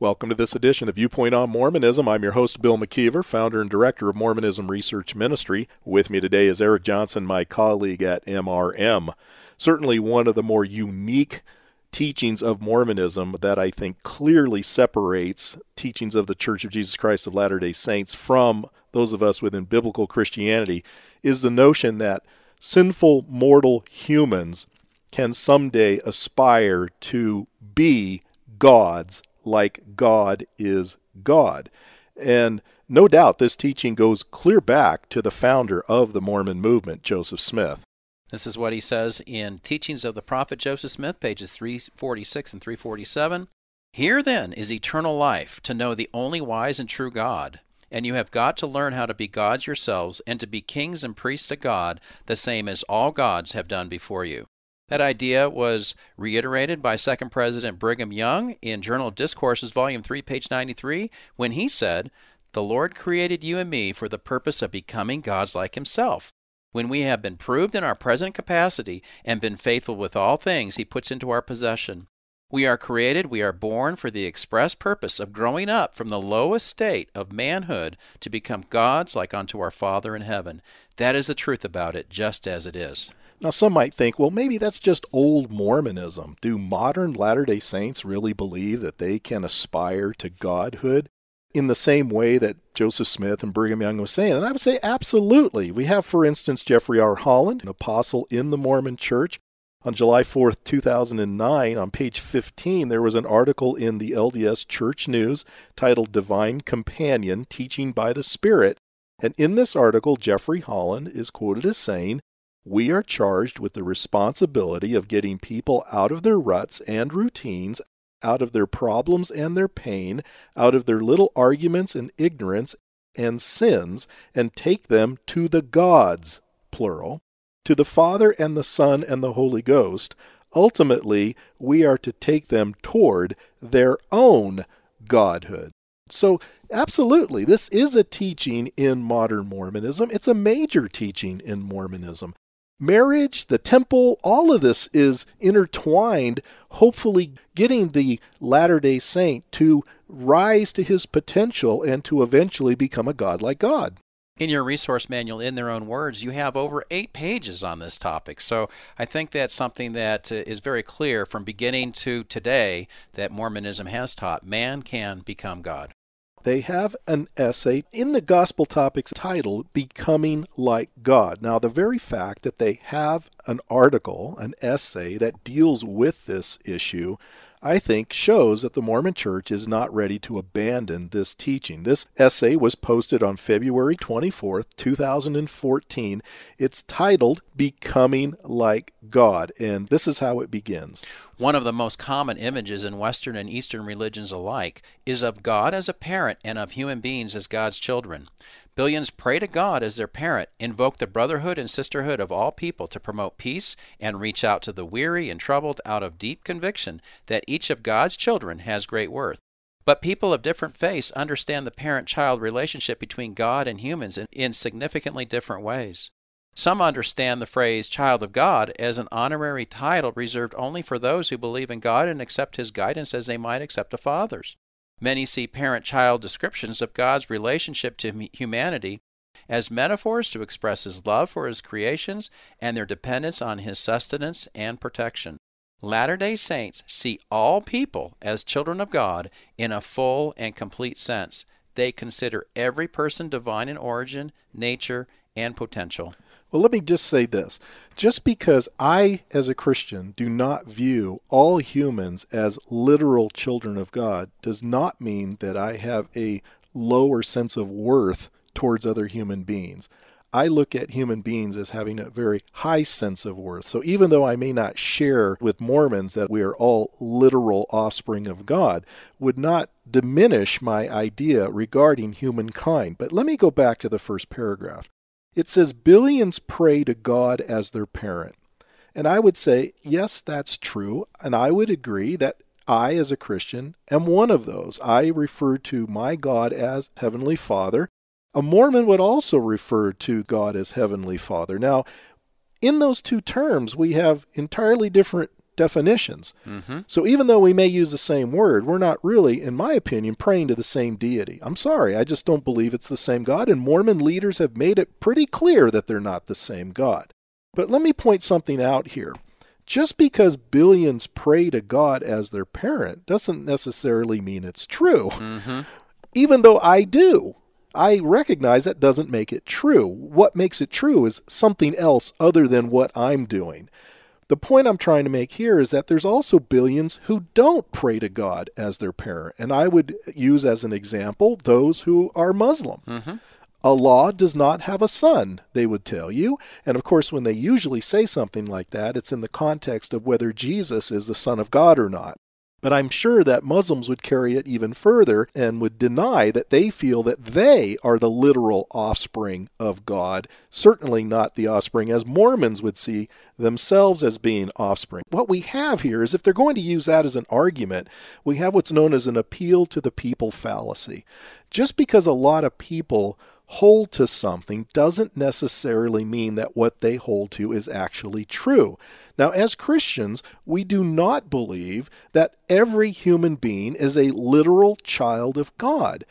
Welcome to this edition of Viewpoint on Mormonism. I'm your host, Bill McKeever, founder and director of Mormonism Research Ministry. With me today is Eric Johnson, my colleague at MRM. Certainly one of the more unique teachings of Mormonism that I think clearly separates teachings of the Church of Jesus Christ of Latter day Saints from those of us within biblical Christianity is the notion that sinful mortal humans can someday aspire to be gods like God is God. And no doubt this teaching goes clear back to the founder of the Mormon movement, Joseph Smith. This is what he says in Teachings of the Prophet Joseph Smith, pages 346 and 347. Here then is eternal life, to know the only wise and true God. And you have got to learn how to be gods yourselves, and to be kings and priests to God, the same as all gods have done before you. That idea was reiterated by Second President Brigham Young in Journal of Discourses, Volume 3, page 93, when he said, The Lord created you and me for the purpose of becoming gods like Himself. When we have been proved in our present capacity and been faithful with all things He puts into our possession, we are created, we are born for the express purpose of growing up from the lowest state of manhood to become gods like unto our Father in heaven. That is the truth about it, just as it is. Now, some might think, well, maybe that's just old Mormonism. Do modern Latter day Saints really believe that they can aspire to godhood in the same way that Joseph Smith and Brigham Young was saying? And I would say, absolutely. We have, for instance, Jeffrey R. Holland, an apostle in the Mormon church. On July 4th, 2009, on page 15, there was an article in the LDS Church News titled Divine Companion Teaching by the Spirit. And in this article, Jeffrey Holland is quoted as saying, we are charged with the responsibility of getting people out of their ruts and routines, out of their problems and their pain, out of their little arguments and ignorance and sins, and take them to the gods, plural, to the Father and the Son and the Holy Ghost. Ultimately, we are to take them toward their own godhood. So, absolutely, this is a teaching in modern Mormonism. It's a major teaching in Mormonism marriage, the temple, all of this is intertwined, hopefully getting the Latter day Saint to rise to his potential and to eventually become a God like God. In your resource manual, in their own words, you have over eight pages on this topic. So I think that's something that uh, very clear from beginning to today that Mormonism has taught man can become God they have an essay in the gospel topics titled Becoming Like God. Now, the very fact that they have an article, an essay that deals with this issue, I think shows that the Mormon Church is not ready to abandon this teaching. This essay was posted on February 24th, 2014. It's titled Becoming Like God, and this is how it begins. One of the most common images in Western and Eastern religions alike is of God as a parent and of human beings as God's children. Billions pray to God as their parent, invoke the brotherhood and sisterhood of all people to promote peace, and reach out to the weary and troubled out of deep conviction that each of God's children has great worth. But people of different faiths understand the parent child relationship between God and humans in, in, significantly different ways. Some understand the phrase child of God as an honorary title reserved only for those who believe in God and accept His guidance as they might accept a father's. Many see parent child descriptions of God's relationship to humanity as metaphors to express his love for his creations and their dependence on his sustenance and protection. Latter day Saints see all people as children of God in a full and complete sense. They consider every person divine in origin, nature, and potential. Well, let me just say this. Just because I, as a Christian, do not view all humans as literal children of God does not mean that I have a lower sense of worth towards other human beings. I look at human beings as having a very high sense of worth. So even though I may not share with Mormons that we are all literal offspring of God, would not diminish my idea regarding humankind. But let me go back to the first paragraph. It says billions pray to God as their parent. And I would say, yes, that's true. And I would agree that I, as a Christian, am one of those. I refer to my God as Heavenly Father. A Mormon would also refer to God as Heavenly Father. Now, in those two terms, we have entirely different definitions. Mm-hmm. So even though we may use the same word, we're not really, in my opinion, praying to the same deity. I'm sorry, I just don't believe it's the same God, and Mormon leaders have made it pretty clear that they're not the same God. But let me point something out here. Just because billions pray to God as their parent doesn't necessarily mean it's true. Mm-hmm. Even though I do. I recognize that doesn't make it true. What makes it true is something else other than what I'm doing. The point I'm trying to make here is that there's also billions who don't pray to God as their parent. And I would use as an example those who are Muslim. Mm-hmm. Allah does not have a son, they would tell you. And of course, when they usually say something like that, it's in the context of whether Jesus is the Son of God or not. But I'm sure that Muslims would carry it even further and would deny that they feel that they are the literal offspring of God, certainly not the offspring as Mormons would see themselves as being offspring. What we have here is if they're going to use that as an argument, we have what's known as an appeal to the people fallacy. Just because a lot of people hold to something doesn't necessarily mean that what they hold to is actually true. Now, as Christians, we do not believe that every human being is a literal child of God.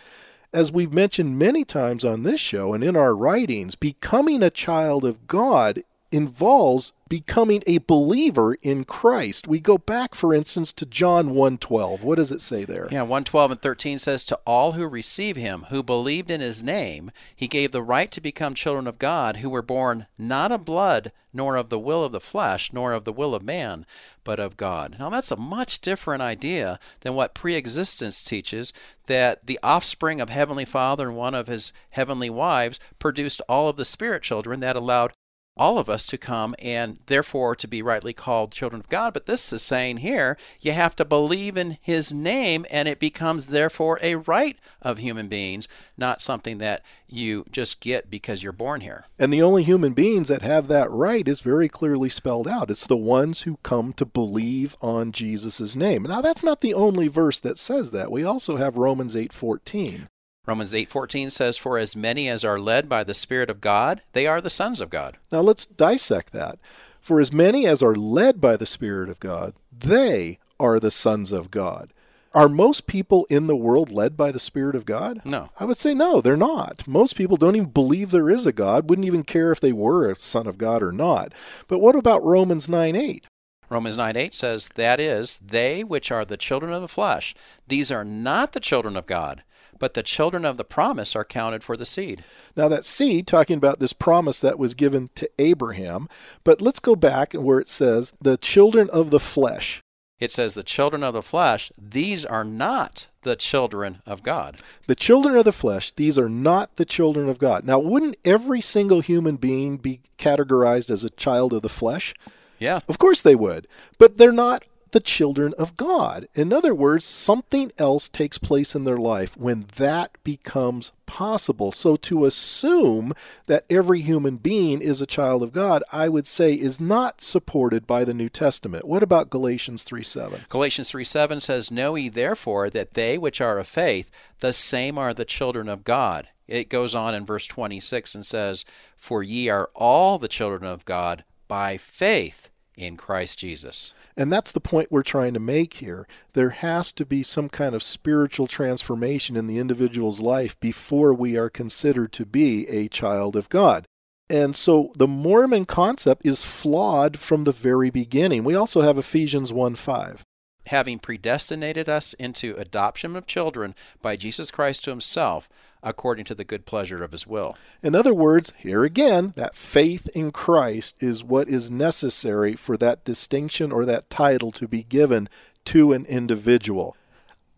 As we've mentioned many times on this show and in our writings, becoming a child of God involves becoming a believer in Christ. We go back for instance to John 1:12. What does it say there? Yeah, 1:12 and 13 says to all who receive him who believed in his name, he gave the right to become children of God who were born not of blood nor of the will of the flesh nor of the will of man, but of God. Now that's a much different idea than what preexistence teaches that the offspring of heavenly Father and one of his heavenly wives produced all of the spirit children that allowed all of us to come and therefore to be rightly called children of God. But this is saying here you have to believe in his name and it becomes therefore a right of human beings, not something that you just get because you're born here. And the only human beings that have that right is very clearly spelled out. It's the ones who come to believe on Jesus' name. Now that's not the only verse that says that. We also have Romans 8:14. Romans 8:14 says for as many as are led by the spirit of God they are the sons of God. Now let's dissect that. For as many as are led by the spirit of God they are the sons of God. Are most people in the world led by the Spirit of God? No. I would say no, they're not. Most people don't even believe there is a God, wouldn't even care if they were a son of God or not. But what about Romans 9 8? Romans 9 8 says, That is, they which are the children of the flesh, these are not the children of God, but the children of the promise are counted for the seed. Now, that seed, talking about this promise that was given to Abraham, but let's go back where it says, the children of the flesh. It says, the children of the flesh, these are not the children of God. The children of the flesh, these are not the children of God. Now, wouldn't every single human being be categorized as a child of the flesh? Yeah. Of course they would. But they're not the children of God. In other words, something else takes place in their life when that becomes possible. So to assume that every human being is a child of God, I would say is not supported by the New Testament. What about Galatians 3 7? Galatians 3 7 says, Know ye therefore that they which are of faith, the same are the children of God. It goes on in verse 26 and says, For ye are all the children of God by faith in Christ Jesus. And that's the point we're trying to make here. There has to be some kind of spiritual transformation in the individual's life before we are considered to be a child of God. And so the Mormon concept is flawed from the very beginning. We also have Ephesians 1 5 having predestinated us into adoption of children by Jesus Christ to himself, according to the good pleasure of his will. In other words, here again, that faith in Christ is what is necessary for that distinction or that title to be given to an individual.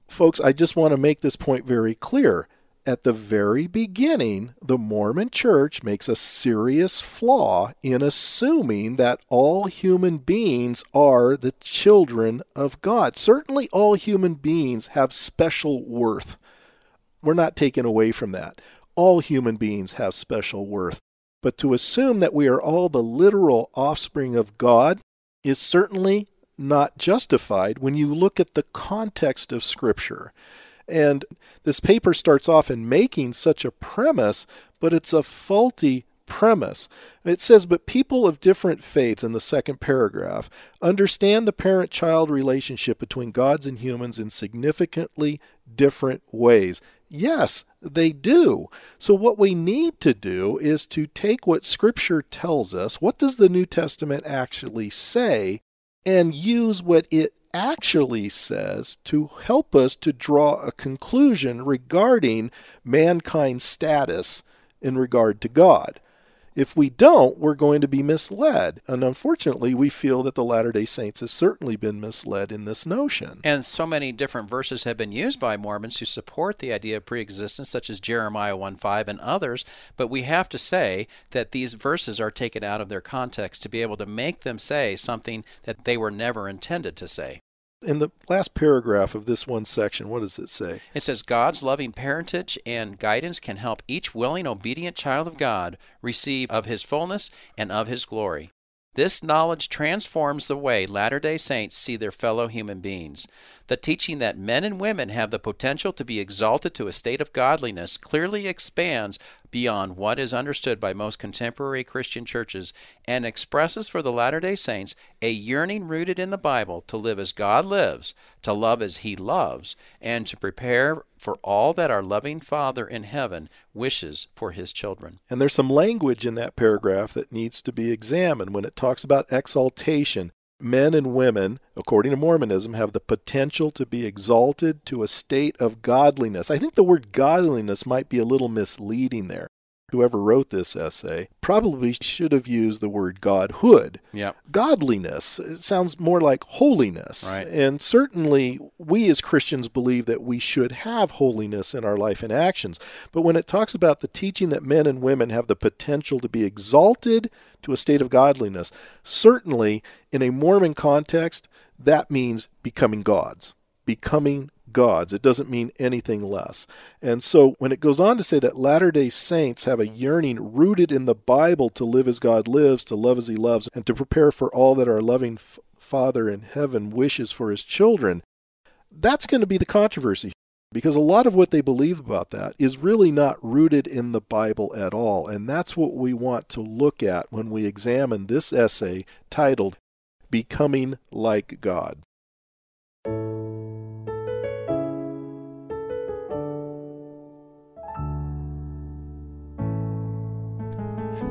Folks, I just want to make this point very clear. at the very beginning, the Mormon church makes a serious flaw in assuming that all human beings are the children of God. Certainly, all human beings have special worth. We're not taken away from that. All human beings have special worth. But to assume that we are all the literal offspring of God is certainly not justified when you look at the context of Scripture. And this paper starts off in making such a premise, but it's a faulty premise. It says, But people of different faiths in the second paragraph understand the parent child relationship between gods and humans in significantly different ways. Yes, they do. So, what we need to do is to take what Scripture tells us, what does the New Testament actually say, and use what it actually says to help us to draw a conclusion regarding mankind's status in regard to God. If we don't, we're going to be misled. And unfortunately, we feel that the Latter day Saints have certainly been misled in this notion. And so many different verses have been used by Mormons to support the idea of preexistence, such as Jeremiah 1 5 and others. But we have to say that these verses are taken out of their context to be able to make them say something that they were never intended to say in the last paragraph of this one section, what does it say? It says God's loving parentage and guidance can help each willing, obedient child of God receive of his fullness and of his glory. This knowledge transforms the way Latter day Saints see their fellow human beings. The teaching that men and women have the potential to be exalted to a state of godliness clearly expands beyond what is understood by most contemporary Christian churches and expresses for the Latter day Saints a yearning rooted in the Bible to live as God lives, to love as He loves, and to prepare for all that our loving Father in heaven wishes for His children. And there's some language in that paragraph that needs to be examined when it talks about exaltation men and women, according to Mormonism, have the potential to be exalted to a state of godliness. I think the word godliness might be a little misleading there whoever wrote this essay, probably should have used the word godhood. Yep. Godliness it sounds more like holiness. Right. And certainly we as Christians believe that we should have holiness in our life and actions. But when it talks about the teaching that men and women have the potential to be exalted to a state of godliness, certainly in a Mormon context, that means becoming gods, becoming gods. It doesn't mean anything less. And so when it goes on to say that Latter day Saints have a yearning rooted in the Bible to live as God lives, to love as He loves, and to prepare for all that our loving f- Father in heaven wishes for His children, that's going to be the controversy. Because a lot of what they believe about that is really not rooted in the Bible at all. And that's what we want to look at when we examine this essay titled Becoming Like God.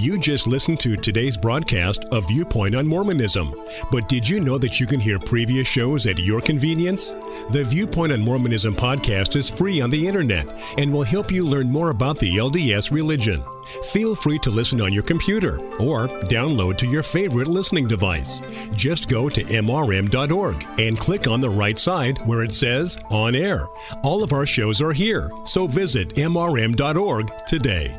You just listened to today's broadcast of Viewpoint on Mormonism. But did you know that you can hear previous shows at your convenience? The Viewpoint on Mormonism podcast is free on the internet and will help you learn more about the LDS religion. Feel free to listen on your computer or download to your favorite listening device. Just go to mrm.org and click on the right side where it says On Air. All of our shows are here, so visit mrm.org today.